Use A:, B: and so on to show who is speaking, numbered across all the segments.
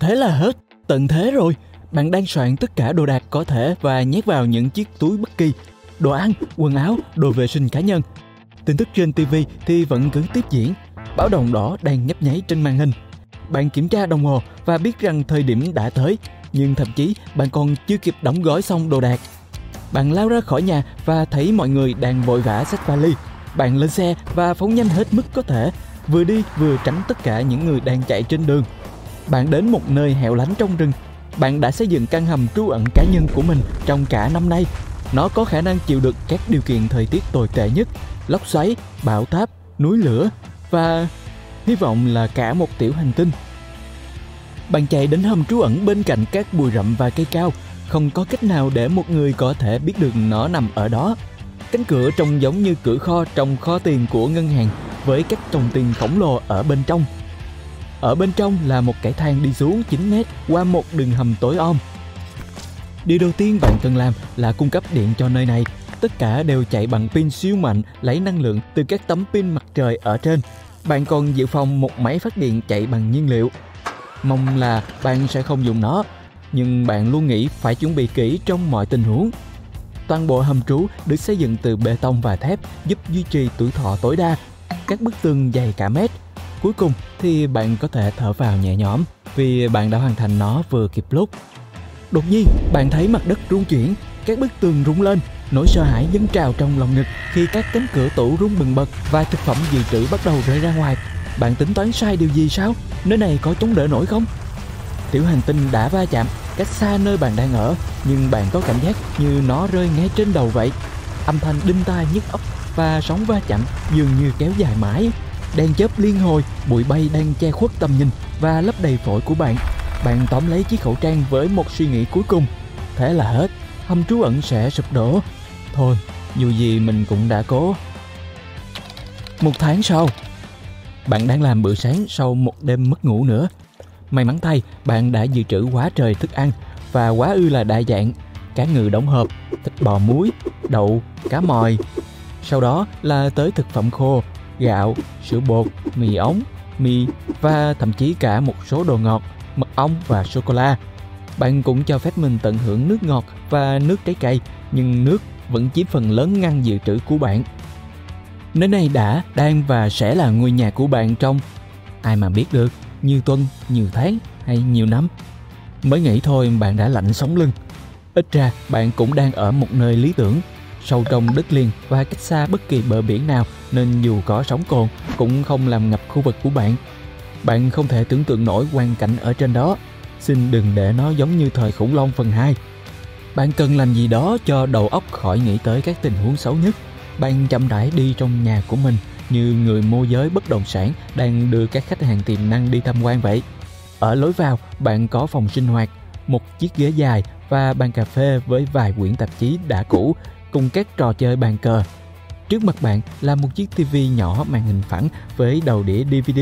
A: Thế là hết, tận thế rồi. Bạn đang soạn tất cả đồ đạc có thể và nhét vào những chiếc túi bất kỳ. Đồ ăn, quần áo, đồ vệ sinh cá nhân. Tin tức trên TV thì vẫn cứ tiếp diễn. Báo đồng đỏ đang nhấp nháy trên màn hình. Bạn kiểm tra đồng hồ và biết rằng thời điểm đã tới, nhưng thậm chí bạn còn chưa kịp đóng gói xong đồ đạc. Bạn lao ra khỏi nhà và thấy mọi người đang vội vã xách vali. Bạn lên xe và phóng nhanh hết mức có thể, vừa đi vừa tránh tất cả những người đang chạy trên đường. Bạn đến một nơi hẻo lánh trong rừng. Bạn đã xây dựng căn hầm trú ẩn cá nhân của mình trong cả năm nay. Nó có khả năng chịu được các điều kiện thời tiết tồi tệ nhất, lốc xoáy, bão táp, núi lửa và hy vọng là cả một tiểu hành tinh. Bạn chạy đến hầm trú ẩn bên cạnh các bụi rậm và cây cao, không có cách nào để một người có thể biết được nó nằm ở đó. Cánh cửa trông giống như cửa kho trong kho tiền của ngân hàng với các chồng tiền khổng lồ ở bên trong. Ở bên trong là một cái thang đi xuống 9 mét qua một đường hầm tối om. Điều đầu tiên bạn cần làm là cung cấp điện cho nơi này. Tất cả đều chạy bằng pin siêu mạnh lấy năng lượng từ các tấm pin mặt trời ở trên. Bạn còn dự phòng một máy phát điện chạy bằng nhiên liệu. Mong là bạn sẽ không dùng nó, nhưng bạn luôn nghĩ phải chuẩn bị kỹ trong mọi tình huống. Toàn bộ hầm trú được xây dựng từ bê tông và thép giúp duy trì tuổi thọ tối đa. Các bức tường dày cả mét. Cuối cùng thì bạn có thể thở vào nhẹ nhõm vì bạn đã hoàn thành nó vừa kịp lúc. Đột nhiên, bạn thấy mặt đất rung chuyển, các bức tường rung lên, nỗi sợ hãi dâng trào trong lòng ngực khi các cánh cửa tủ rung bừng bật và thực phẩm dự trữ bắt đầu rơi ra ngoài. Bạn tính toán sai điều gì sao? Nơi này có chống đỡ nổi không? Tiểu hành tinh đã va chạm cách xa nơi bạn đang ở, nhưng bạn có cảm giác như nó rơi ngay trên đầu vậy. Âm thanh đinh tai nhức óc và sóng va chạm dường như kéo dài mãi. Đèn chớp liên hồi, bụi bay đang che khuất tầm nhìn và lấp đầy phổi của bạn. Bạn tóm lấy chiếc khẩu trang với một suy nghĩ cuối cùng. Thế là hết, hầm trú ẩn sẽ sụp đổ. Thôi, dù gì mình cũng đã cố. Một tháng sau, bạn đang làm bữa sáng sau một đêm mất ngủ nữa. May mắn thay, bạn đã dự trữ quá trời thức ăn và quá ư là đa dạng. Cá ngừ đóng hộp, thịt bò muối, đậu, cá mòi. Sau đó là tới thực phẩm khô, gạo, sữa bột, mì ống, mì và thậm chí cả một số đồ ngọt, mật ong và sô cô la. Bạn cũng cho phép mình tận hưởng nước ngọt và nước trái cây, nhưng nước vẫn chiếm phần lớn ngăn dự trữ của bạn. Nơi này đã, đang và sẽ là ngôi nhà của bạn trong ai mà biết được nhiều tuần, nhiều tháng hay nhiều năm. Mới nghĩ thôi bạn đã lạnh sống lưng. Ít ra bạn cũng đang ở một nơi lý tưởng, sâu trong đất liền và cách xa bất kỳ bờ biển nào nên dù có sóng cồn cũng không làm ngập khu vực của bạn. Bạn không thể tưởng tượng nổi quan cảnh ở trên đó. Xin đừng để nó giống như thời khủng long phần 2. Bạn cần làm gì đó cho đầu óc khỏi nghĩ tới các tình huống xấu nhất. Bạn chậm rãi đi trong nhà của mình như người môi giới bất động sản đang đưa các khách hàng tiềm năng đi tham quan vậy. Ở lối vào, bạn có phòng sinh hoạt, một chiếc ghế dài và bàn cà phê với vài quyển tạp chí đã cũ cùng các trò chơi bàn cờ. Trước mặt bạn là một chiếc TV nhỏ màn hình phẳng với đầu đĩa DVD.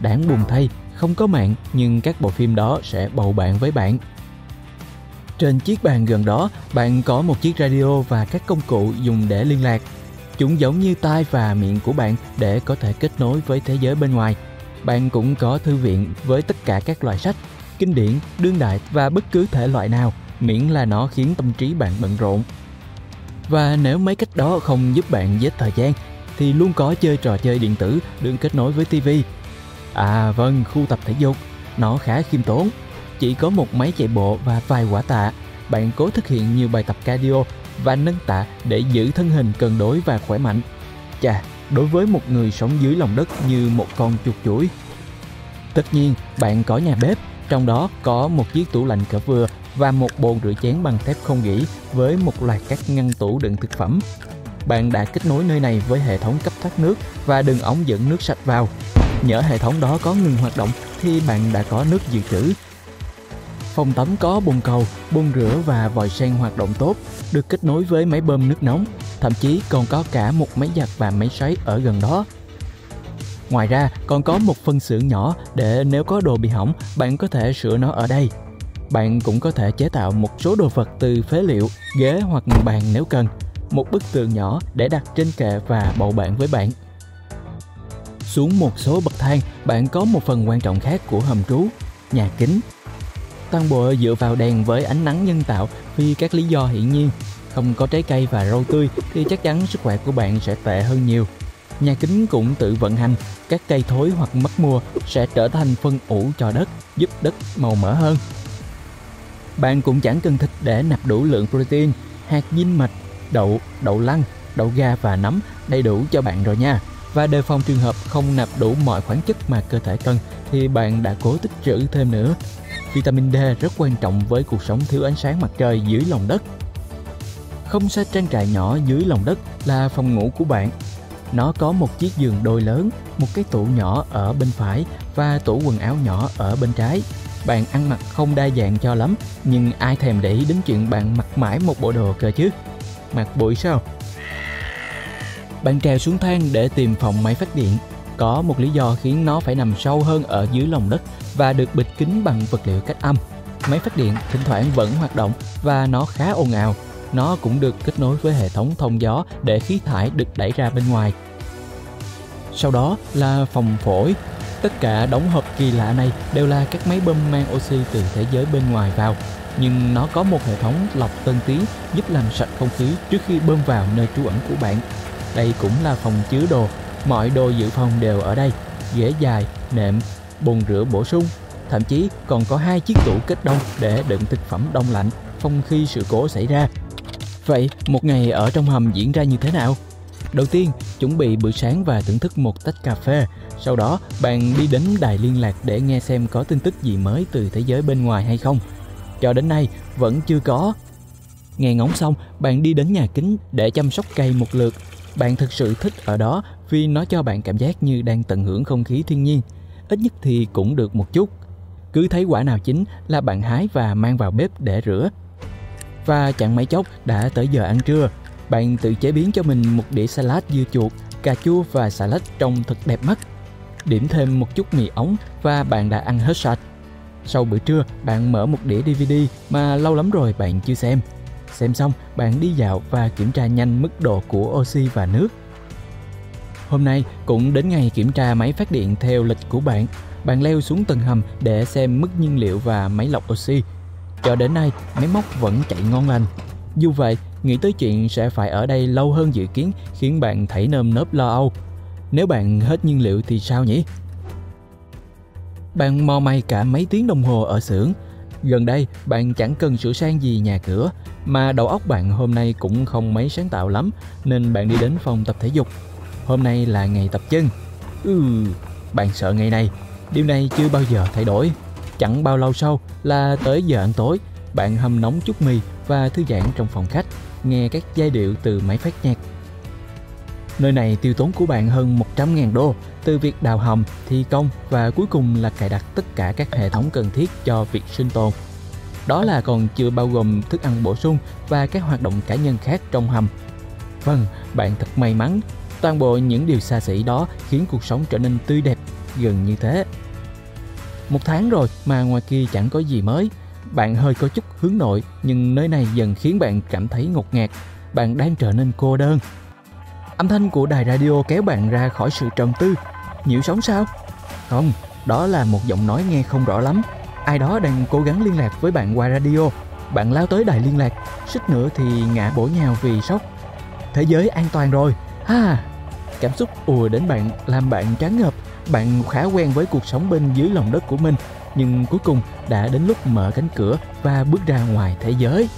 A: Đáng buồn thay, không có mạng nhưng các bộ phim đó sẽ bầu bạn với bạn. Trên chiếc bàn gần đó, bạn có một chiếc radio và các công cụ dùng để liên lạc. Chúng giống như tai và miệng của bạn để có thể kết nối với thế giới bên ngoài. Bạn cũng có thư viện với tất cả các loại sách, kinh điển, đương đại và bất cứ thể loại nào, miễn là nó khiến tâm trí bạn bận rộn. Và nếu mấy cách đó không giúp bạn giết thời gian, thì luôn có chơi trò chơi điện tử được kết nối với TV. À vâng, khu tập thể dục, nó khá khiêm tốn. Chỉ có một máy chạy bộ và vài quả tạ. Bạn cố thực hiện nhiều bài tập cardio và nâng tạ để giữ thân hình cân đối và khỏe mạnh. Chà, đối với một người sống dưới lòng đất như một con chuột chuỗi. Tất nhiên, bạn có nhà bếp, trong đó có một chiếc tủ lạnh cỡ vừa và một bồn rửa chén bằng thép không gỉ với một loạt các ngăn tủ đựng thực phẩm. Bạn đã kết nối nơi này với hệ thống cấp thoát nước và đường ống dẫn nước sạch vào. Nhỡ hệ thống đó có ngừng hoạt động thì bạn đã có nước dự trữ Phòng tắm có bồn cầu, bồn rửa và vòi sen hoạt động tốt, được kết nối với máy bơm nước nóng, thậm chí còn có cả một máy giặt và máy sấy ở gần đó. Ngoài ra, còn có một phân xưởng nhỏ để nếu có đồ bị hỏng, bạn có thể sửa nó ở đây. Bạn cũng có thể chế tạo một số đồ vật từ phế liệu, ghế hoặc bàn nếu cần. Một bức tường nhỏ để đặt trên kệ và bầu bạn với bạn. Xuống một số bậc thang, bạn có một phần quan trọng khác của hầm trú, nhà kính. Toàn bộ dựa vào đèn với ánh nắng nhân tạo vì các lý do hiển nhiên. Không có trái cây và rau tươi thì chắc chắn sức khỏe của bạn sẽ tệ hơn nhiều. Nhà kính cũng tự vận hành, các cây thối hoặc mất mùa sẽ trở thành phân ủ cho đất, giúp đất màu mỡ hơn. Bạn cũng chẳng cần thịt để nạp đủ lượng protein, hạt dinh mạch, đậu, đậu lăng, đậu ga và nấm đầy đủ cho bạn rồi nha. Và đề phòng trường hợp không nạp đủ mọi khoáng chất mà cơ thể cần thì bạn đã cố tích trữ thêm nữa. Vitamin D rất quan trọng với cuộc sống thiếu ánh sáng mặt trời dưới lòng đất. Không xa trang trại nhỏ dưới lòng đất là phòng ngủ của bạn. Nó có một chiếc giường đôi lớn, một cái tủ nhỏ ở bên phải và tủ quần áo nhỏ ở bên trái. Bạn ăn mặc không đa dạng cho lắm, nhưng ai thèm để ý đến chuyện bạn mặc mãi một bộ đồ cơ chứ? Mặc bụi sao? Bạn trèo xuống thang để tìm phòng máy phát điện. Có một lý do khiến nó phải nằm sâu hơn ở dưới lòng đất và được bịt kín bằng vật liệu cách âm. Máy phát điện thỉnh thoảng vẫn hoạt động và nó khá ồn ào. Nó cũng được kết nối với hệ thống thông gió để khí thải được đẩy ra bên ngoài. Sau đó là phòng phổi. Tất cả đống hộp kỳ lạ này đều là các máy bơm mang oxy từ thế giới bên ngoài vào nhưng nó có một hệ thống lọc tân tiến giúp làm sạch không khí trước khi bơm vào nơi trú ẩn của bạn đây cũng là phòng chứa đồ, mọi đồ dự phòng đều ở đây, ghế dài, nệm, bồn rửa bổ sung, thậm chí còn có hai chiếc tủ kết đông để đựng thực phẩm đông lạnh phong khi sự cố xảy ra. Vậy một ngày ở trong hầm diễn ra như thế nào? Đầu tiên, chuẩn bị bữa sáng và thưởng thức một tách cà phê. Sau đó, bạn đi đến đài liên lạc để nghe xem có tin tức gì mới từ thế giới bên ngoài hay không. Cho đến nay, vẫn chưa có. Nghe ngóng xong, bạn đi đến nhà kính để chăm sóc cây một lượt bạn thực sự thích ở đó vì nó cho bạn cảm giác như đang tận hưởng không khí thiên nhiên. Ít nhất thì cũng được một chút. Cứ thấy quả nào chín là bạn hái và mang vào bếp để rửa. Và chẳng mấy chốc đã tới giờ ăn trưa. Bạn tự chế biến cho mình một đĩa salad dưa chuột, cà chua và xà lách trông thật đẹp mắt. Điểm thêm một chút mì ống và bạn đã ăn hết sạch. Sau bữa trưa, bạn mở một đĩa DVD mà lâu lắm rồi bạn chưa xem. Xem xong, bạn đi dạo và kiểm tra nhanh mức độ của oxy và nước. Hôm nay cũng đến ngày kiểm tra máy phát điện theo lịch của bạn. Bạn leo xuống tầng hầm để xem mức nhiên liệu và máy lọc oxy. Cho đến nay, máy móc vẫn chạy ngon lành. Dù vậy, nghĩ tới chuyện sẽ phải ở đây lâu hơn dự kiến khiến bạn thấy nơm nớp lo âu. Nếu bạn hết nhiên liệu thì sao nhỉ? Bạn mò may cả mấy tiếng đồng hồ ở xưởng. Gần đây, bạn chẳng cần sửa sang gì nhà cửa, mà đầu óc bạn hôm nay cũng không mấy sáng tạo lắm nên bạn đi đến phòng tập thể dục. Hôm nay là ngày tập chân. Ừ, bạn sợ ngày này. Điều này chưa bao giờ thay đổi. Chẳng bao lâu sau là tới giờ ăn tối, bạn hâm nóng chút mì và thư giãn trong phòng khách, nghe các giai điệu từ máy phát nhạc. Nơi này tiêu tốn của bạn hơn 100.000 đô từ việc đào hầm, thi công và cuối cùng là cài đặt tất cả các hệ thống cần thiết cho việc sinh tồn. Đó là còn chưa bao gồm thức ăn bổ sung và các hoạt động cá nhân khác trong hầm. Vâng, bạn thật may mắn. Toàn bộ những điều xa xỉ đó khiến cuộc sống trở nên tươi đẹp gần như thế. Một tháng rồi mà ngoài kia chẳng có gì mới. Bạn hơi có chút hướng nội nhưng nơi này dần khiến bạn cảm thấy ngột ngạt. Bạn đang trở nên cô đơn. Âm thanh của đài radio kéo bạn ra khỏi sự trầm tư. Nhiễu sóng sao? Không, đó là một giọng nói nghe không rõ lắm ai đó đang cố gắng liên lạc với bạn qua radio bạn lao tới đài liên lạc suýt nữa thì ngã bổ nhào vì sốc thế giới an toàn rồi ha cảm xúc ùa đến bạn làm bạn tráng ngợp bạn khá quen với cuộc sống bên dưới lòng đất của mình, nhưng cuối cùng đã đến lúc mở cánh cửa và bước ra ngoài thế giới.